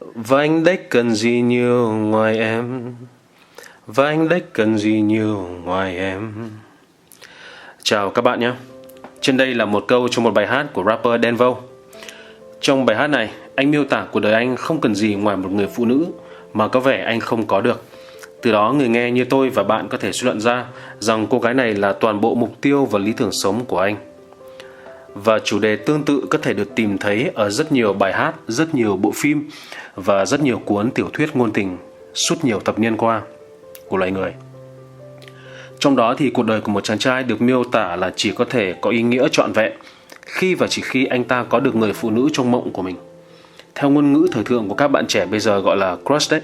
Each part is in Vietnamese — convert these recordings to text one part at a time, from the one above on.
Và anh đếch cần gì nhiều ngoài em Và anh đếch cần gì nhiều ngoài em Chào các bạn nhé Trên đây là một câu trong một bài hát của rapper Denvo Trong bài hát này, anh miêu tả cuộc đời anh không cần gì ngoài một người phụ nữ mà có vẻ anh không có được. Từ đó người nghe như tôi và bạn có thể suy luận ra rằng cô gái này là toàn bộ mục tiêu và lý tưởng sống của anh. Và chủ đề tương tự có thể được tìm thấy ở rất nhiều bài hát, rất nhiều bộ phim và rất nhiều cuốn tiểu thuyết ngôn tình suốt nhiều thập niên qua của loài người. Trong đó thì cuộc đời của một chàng trai được miêu tả là chỉ có thể có ý nghĩa trọn vẹn khi và chỉ khi anh ta có được người phụ nữ trong mộng của mình. Theo ngôn ngữ thời thượng của các bạn trẻ bây giờ gọi là crush đấy.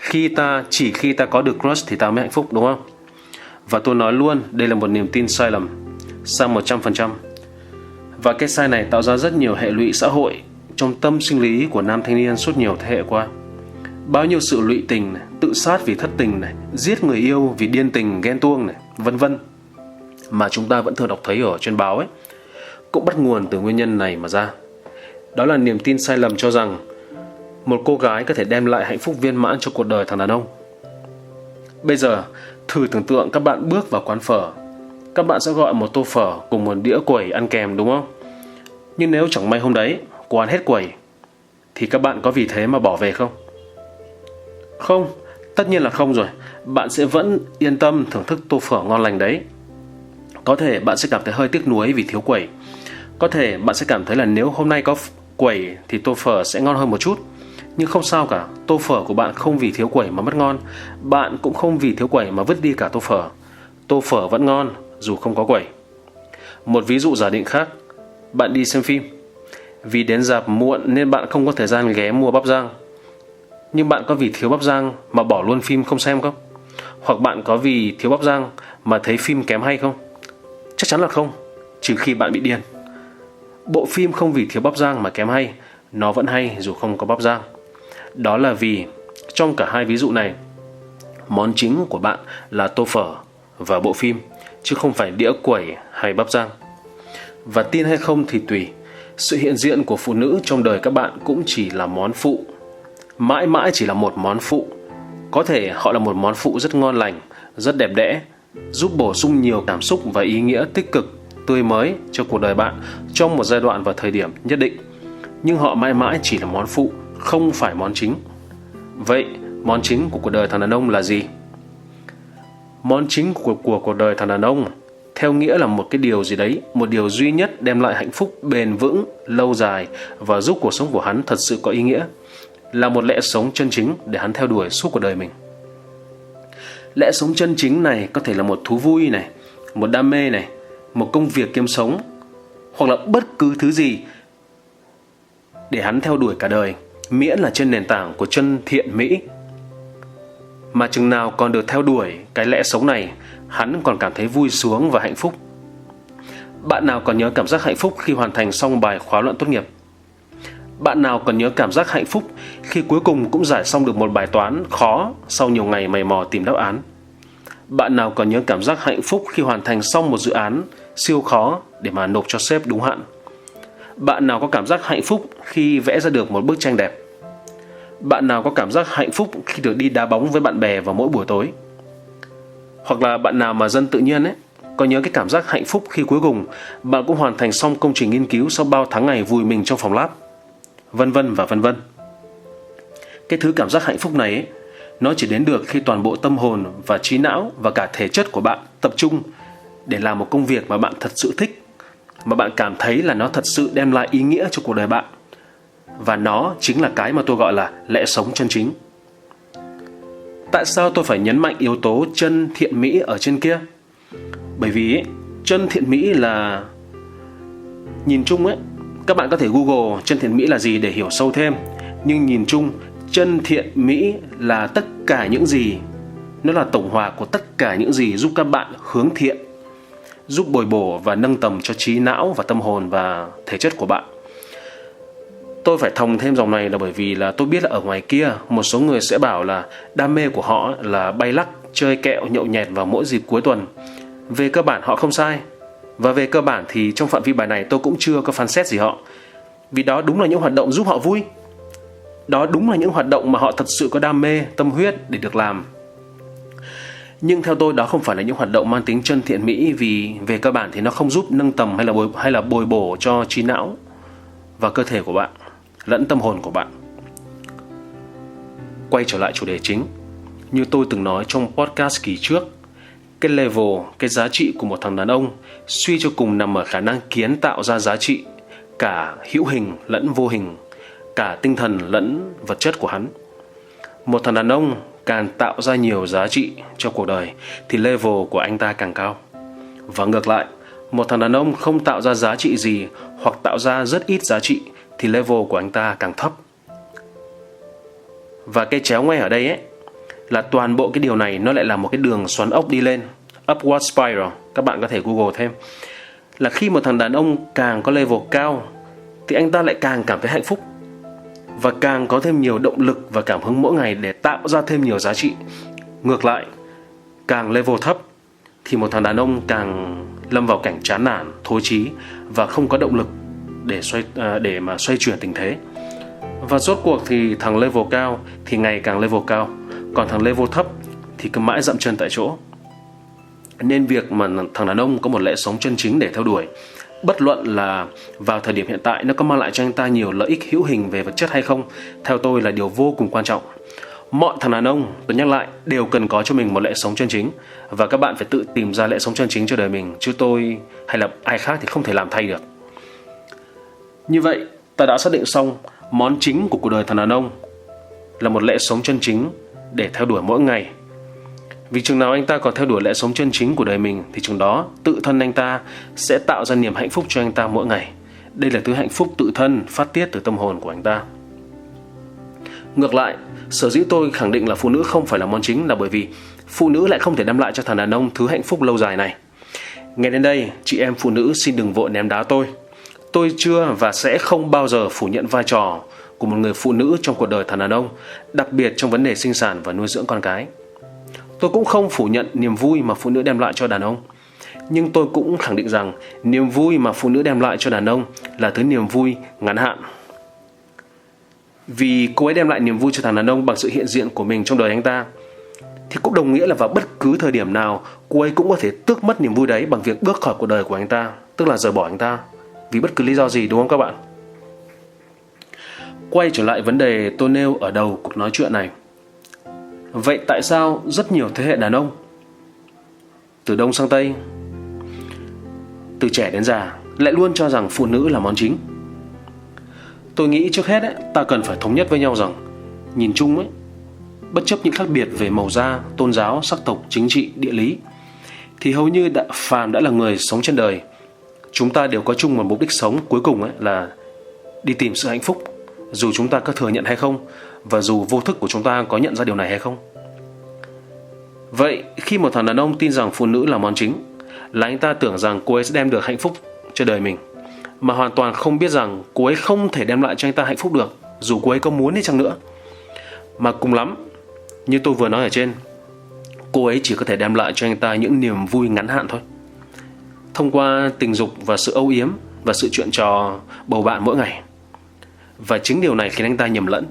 Khi ta, chỉ khi ta có được crush thì ta mới hạnh phúc đúng không? Và tôi nói luôn, đây là một niềm tin sai lầm, sai 100%. Và cái sai này tạo ra rất nhiều hệ lụy xã hội trong tâm sinh lý của nam thanh niên suốt nhiều thế hệ qua. Bao nhiêu sự lụy tình này, tự sát vì thất tình này, giết người yêu vì điên tình, ghen tuông này, vân vân mà chúng ta vẫn thường đọc thấy ở trên báo ấy cũng bắt nguồn từ nguyên nhân này mà ra. Đó là niềm tin sai lầm cho rằng một cô gái có thể đem lại hạnh phúc viên mãn cho cuộc đời thằng đàn ông. Bây giờ, thử tưởng tượng các bạn bước vào quán phở. Các bạn sẽ gọi một tô phở cùng một đĩa quẩy ăn kèm đúng không? Nhưng nếu chẳng may hôm đấy, quán hết quẩy, thì các bạn có vì thế mà bỏ về không? Không, tất nhiên là không rồi. Bạn sẽ vẫn yên tâm thưởng thức tô phở ngon lành đấy. Có thể bạn sẽ cảm thấy hơi tiếc nuối vì thiếu quẩy. Có thể bạn sẽ cảm thấy là nếu hôm nay có quẩy thì tô phở sẽ ngon hơn một chút. Nhưng không sao cả, tô phở của bạn không vì thiếu quẩy mà mất ngon. Bạn cũng không vì thiếu quẩy mà vứt đi cả tô phở. Tô phở vẫn ngon dù không có quẩy. Một ví dụ giả định khác, bạn đi xem phim. Vì đến dạp muộn nên bạn không có thời gian ghé mua bắp rang. Nhưng bạn có vì thiếu bắp rang mà bỏ luôn phim không xem không? Hoặc bạn có vì thiếu bắp rang mà thấy phim kém hay không? Chắc chắn là không, trừ khi bạn bị điên. Bộ phim không vì thiếu bắp rang mà kém hay, nó vẫn hay dù không có bắp rang. Đó là vì trong cả hai ví dụ này, món chính của bạn là tô phở và bộ phim, chứ không phải đĩa quẩy hay bắp rang. Và tin hay không thì tùy, sự hiện diện của phụ nữ trong đời các bạn cũng chỉ là món phụ. Mãi mãi chỉ là một món phụ. Có thể họ là một món phụ rất ngon lành, rất đẹp đẽ, giúp bổ sung nhiều cảm xúc và ý nghĩa tích cực, tươi mới cho cuộc đời bạn trong một giai đoạn và thời điểm nhất định. Nhưng họ mãi mãi chỉ là món phụ, không phải món chính. Vậy, món chính của cuộc đời thằng đàn ông là gì? Món chính của, của cuộc đời thằng đàn ông theo nghĩa là một cái điều gì đấy, một điều duy nhất đem lại hạnh phúc bền vững, lâu dài và giúp cuộc sống của hắn thật sự có ý nghĩa, là một lẽ sống chân chính để hắn theo đuổi suốt cuộc đời mình. Lẽ sống chân chính này có thể là một thú vui này một đam mê này một công việc kiếm sống hoặc là bất cứ thứ gì để hắn theo đuổi cả đời miễn là trên nền tảng của chân thiện mỹ. Mà chừng nào còn được theo đuổi cái lẽ sống này hắn còn cảm thấy vui sướng và hạnh phúc bạn nào còn nhớ cảm giác hạnh phúc khi hoàn thành xong bài khóa luận tốt nghiệp bạn nào còn nhớ cảm giác hạnh phúc khi cuối cùng cũng giải xong được một bài toán khó sau nhiều ngày mày mò tìm đáp án? Bạn nào còn nhớ cảm giác hạnh phúc khi hoàn thành xong một dự án siêu khó để mà nộp cho sếp đúng hạn? Bạn nào có cảm giác hạnh phúc khi vẽ ra được một bức tranh đẹp? Bạn nào có cảm giác hạnh phúc khi được đi đá bóng với bạn bè vào mỗi buổi tối? Hoặc là bạn nào mà dân tự nhiên ấy, có nhớ cái cảm giác hạnh phúc khi cuối cùng bạn cũng hoàn thành xong công trình nghiên cứu sau bao tháng ngày vùi mình trong phòng lab? vân vân và vân vân. Cái thứ cảm giác hạnh phúc này ấy, nó chỉ đến được khi toàn bộ tâm hồn và trí não và cả thể chất của bạn tập trung để làm một công việc mà bạn thật sự thích, mà bạn cảm thấy là nó thật sự đem lại ý nghĩa cho cuộc đời bạn. Và nó chính là cái mà tôi gọi là lẽ sống chân chính. Tại sao tôi phải nhấn mạnh yếu tố chân thiện mỹ ở trên kia? Bởi vì chân thiện mỹ là nhìn chung ấy các bạn có thể Google chân thiện mỹ là gì để hiểu sâu thêm. Nhưng nhìn chung, chân thiện mỹ là tất cả những gì. Nó là tổng hòa của tất cả những gì giúp các bạn hướng thiện, giúp bồi bổ và nâng tầm cho trí não và tâm hồn và thể chất của bạn. Tôi phải thòng thêm dòng này là bởi vì là tôi biết là ở ngoài kia một số người sẽ bảo là đam mê của họ là bay lắc, chơi kẹo, nhậu nhẹt vào mỗi dịp cuối tuần. Về cơ bản họ không sai, và về cơ bản thì trong phạm vi bài này tôi cũng chưa có phán xét gì họ. Vì đó đúng là những hoạt động giúp họ vui. đó đúng là những hoạt động mà họ thật sự có đam mê tâm huyết để được làm nhưng theo tôi đó không phải là những hoạt động mang tính chân thiện mỹ vì về cơ bản thì nó không giúp nâng tầm hay là bồi, hay là bồi bổ cho trí não và cơ thể của bạn lẫn tâm hồn của bạn. Quay trở lại chủ đề chính, như tôi từng nói trong podcast kỳ trước, cái level, cái giá trị của một thằng đàn ông suy cho cùng nằm ở khả năng kiến tạo ra giá trị, cả hữu hình lẫn vô hình, cả tinh thần lẫn vật chất của hắn. Một thằng đàn ông càng tạo ra nhiều giá trị cho cuộc đời thì level của anh ta càng cao. Và ngược lại, một thằng đàn ông không tạo ra giá trị gì hoặc tạo ra rất ít giá trị thì level của anh ta càng thấp. Và cái chéo ngay ở đây ấy, là toàn bộ cái điều này nó lại là một cái đường xoắn ốc đi lên. Upward spiral. Các bạn có thể google thêm. Là khi một thằng đàn ông càng có level cao, thì anh ta lại càng cảm thấy hạnh phúc. Và càng có thêm nhiều động lực và cảm hứng mỗi ngày để tạo ra thêm nhiều giá trị. Ngược lại, càng level thấp, thì một thằng đàn ông càng lâm vào cảnh chán nản, thối chí và không có động lực để xoay à, để mà xoay chuyển tình thế. Và rốt cuộc thì thằng level cao thì ngày càng level cao còn thằng level thấp thì cứ mãi dậm chân tại chỗ. Nên việc mà thằng đàn ông có một lẽ sống chân chính để theo đuổi bất luận là vào thời điểm hiện tại nó có mang lại cho anh ta nhiều lợi ích hữu hình về vật chất hay không theo tôi là điều vô cùng quan trọng. Mọi thằng đàn ông tôi nhắc lại đều cần có cho mình một lẽ sống chân chính. Và các bạn phải tự tìm ra lẽ sống chân chính cho đời mình chứ tôi hay là ai khác thì không thể làm thay được như vậy ta đã xác định xong món chính của cuộc đời thằng đàn ông là một lẽ sống chân chính để theo đuổi mỗi ngày vì chừng nào anh ta còn theo đuổi lẽ sống chân chính của đời mình thì chừng đó tự thân anh ta sẽ tạo ra niềm hạnh phúc cho anh ta mỗi ngày. Đây là thứ hạnh phúc tự thân phát tiết từ tâm hồn của anh ta. Ngược lại, sở dĩ tôi khẳng định là phụ nữ không phải là món chính là bởi vì phụ nữ lại không thể đem lại cho thằng đàn ông thứ hạnh phúc lâu dài này. Nghe đến đây, chị em phụ nữ xin đừng vội ném đá tôi. Tôi chưa và sẽ không bao giờ phủ nhận vai trò của một người phụ nữ trong cuộc đời thằng đàn ông, đặc biệt trong vấn đề sinh sản và nuôi dưỡng con cái. Tôi cũng không phủ nhận niềm vui mà phụ nữ đem lại cho đàn ông. Nhưng tôi cũng khẳng định rằng niềm vui mà phụ nữ đem lại cho đàn ông là thứ niềm vui ngắn hạn. Vì cô ấy đem lại niềm vui cho thằng đàn ông bằng sự hiện diện của mình trong đời anh ta thì cũng đồng nghĩa là vào bất cứ thời điểm nào cô ấy cũng có thể tước mất niềm vui đấy bằng việc bước khỏi cuộc đời của anh ta, tức là rời bỏ anh ta. Vì bất cứ lý do gì đúng không các bạn? Quay trở lại vấn đề tôi nêu ở đầu cuộc nói chuyện này – Vậy tại sao rất nhiều thế hệ đàn ông từ đông sang tây từ trẻ đến già lại luôn cho rằng phụ nữ là món chính? Tôi nghĩ trước hết ấy, ta cần phải thống nhất với nhau rằng nhìn chung ấy bất chấp những khác biệt về màu da tôn giáo sắc tộc chính trị địa lý thì hầu như đã, phàm đã là người sống trên đời chúng ta đều có chung một mục đích sống cuối cùng ấy là đi tìm sự hạnh phúc, dù chúng ta có thừa nhận hay không, và dù vô thức của chúng ta có nhận ra điều này hay không. Vậy, khi một thằng đàn ông tin rằng phụ nữ là món chính, là anh ta tưởng rằng cô ấy sẽ đem được hạnh phúc cho đời mình, mà hoàn toàn không biết rằng cô ấy không thể đem lại cho anh ta hạnh phúc được, dù cô ấy có muốn đi chăng nữa. Mà cùng lắm, như tôi vừa nói ở trên, cô ấy chỉ có thể đem lại cho anh ta những niềm vui ngắn hạn thôi thông qua tình dục và sự âu yếm và sự chuyện trò bầu bạn mỗi ngày. Và chính điều này khiến anh ta nhầm lẫn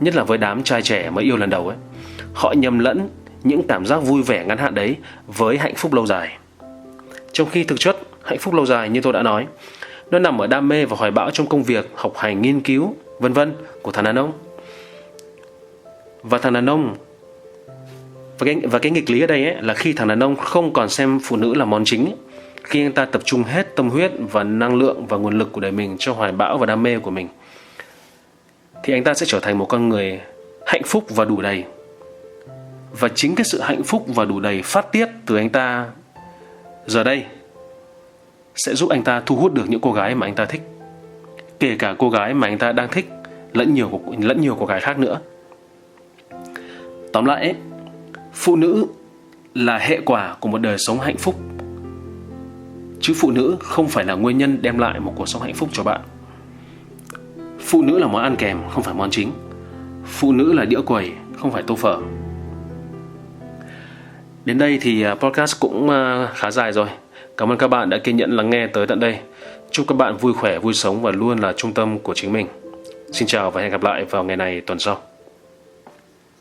nhất là với đám trai trẻ mới yêu lần đầu ấy. Họ nhầm lẫn những cảm giác vui vẻ ngắn hạn đấy với hạnh phúc lâu dài. Trong khi thực chất hạnh phúc lâu dài như tôi đã nói nó nằm ở đam mê và hoài bão trong công việc học hành nghiên cứu vân vân của thằng đàn ông. Và thằng đàn ông và cái, và cái nghịch lý ở đây ấy, là khi thằng đàn ông không còn xem phụ nữ là món chính ấy, khi anh ta tập trung hết tâm huyết và năng lượng và nguồn lực của đời mình cho hoài bão và đam mê của mình, thì anh ta sẽ trở thành một con người hạnh phúc và đủ đầy. Và chính cái sự hạnh phúc và đủ đầy phát tiết từ anh ta giờ đây sẽ giúp anh ta thu hút được những cô gái mà anh ta thích, kể cả cô gái mà anh ta đang thích lẫn nhiều lẫn nhiều cô gái khác nữa. Tóm lại phụ nữ là hệ quả của một đời sống hạnh phúc chứ phụ nữ không phải là nguyên nhân đem lại một cuộc sống hạnh phúc cho bạn phụ nữ là món ăn kèm không phải món chính phụ nữ là đĩa quầy không phải tô phở Đến đây thì à, podcast cũng à, khá dài rồi. Cảm ơn các bạn đã kiên nhẫn lắng nghe tới tận đây. Chúc các bạn vui khỏe, vui sống và luôn là trung tâm của chính mình. Xin chào và hẹn gặp lại vào ngày này tuần sau.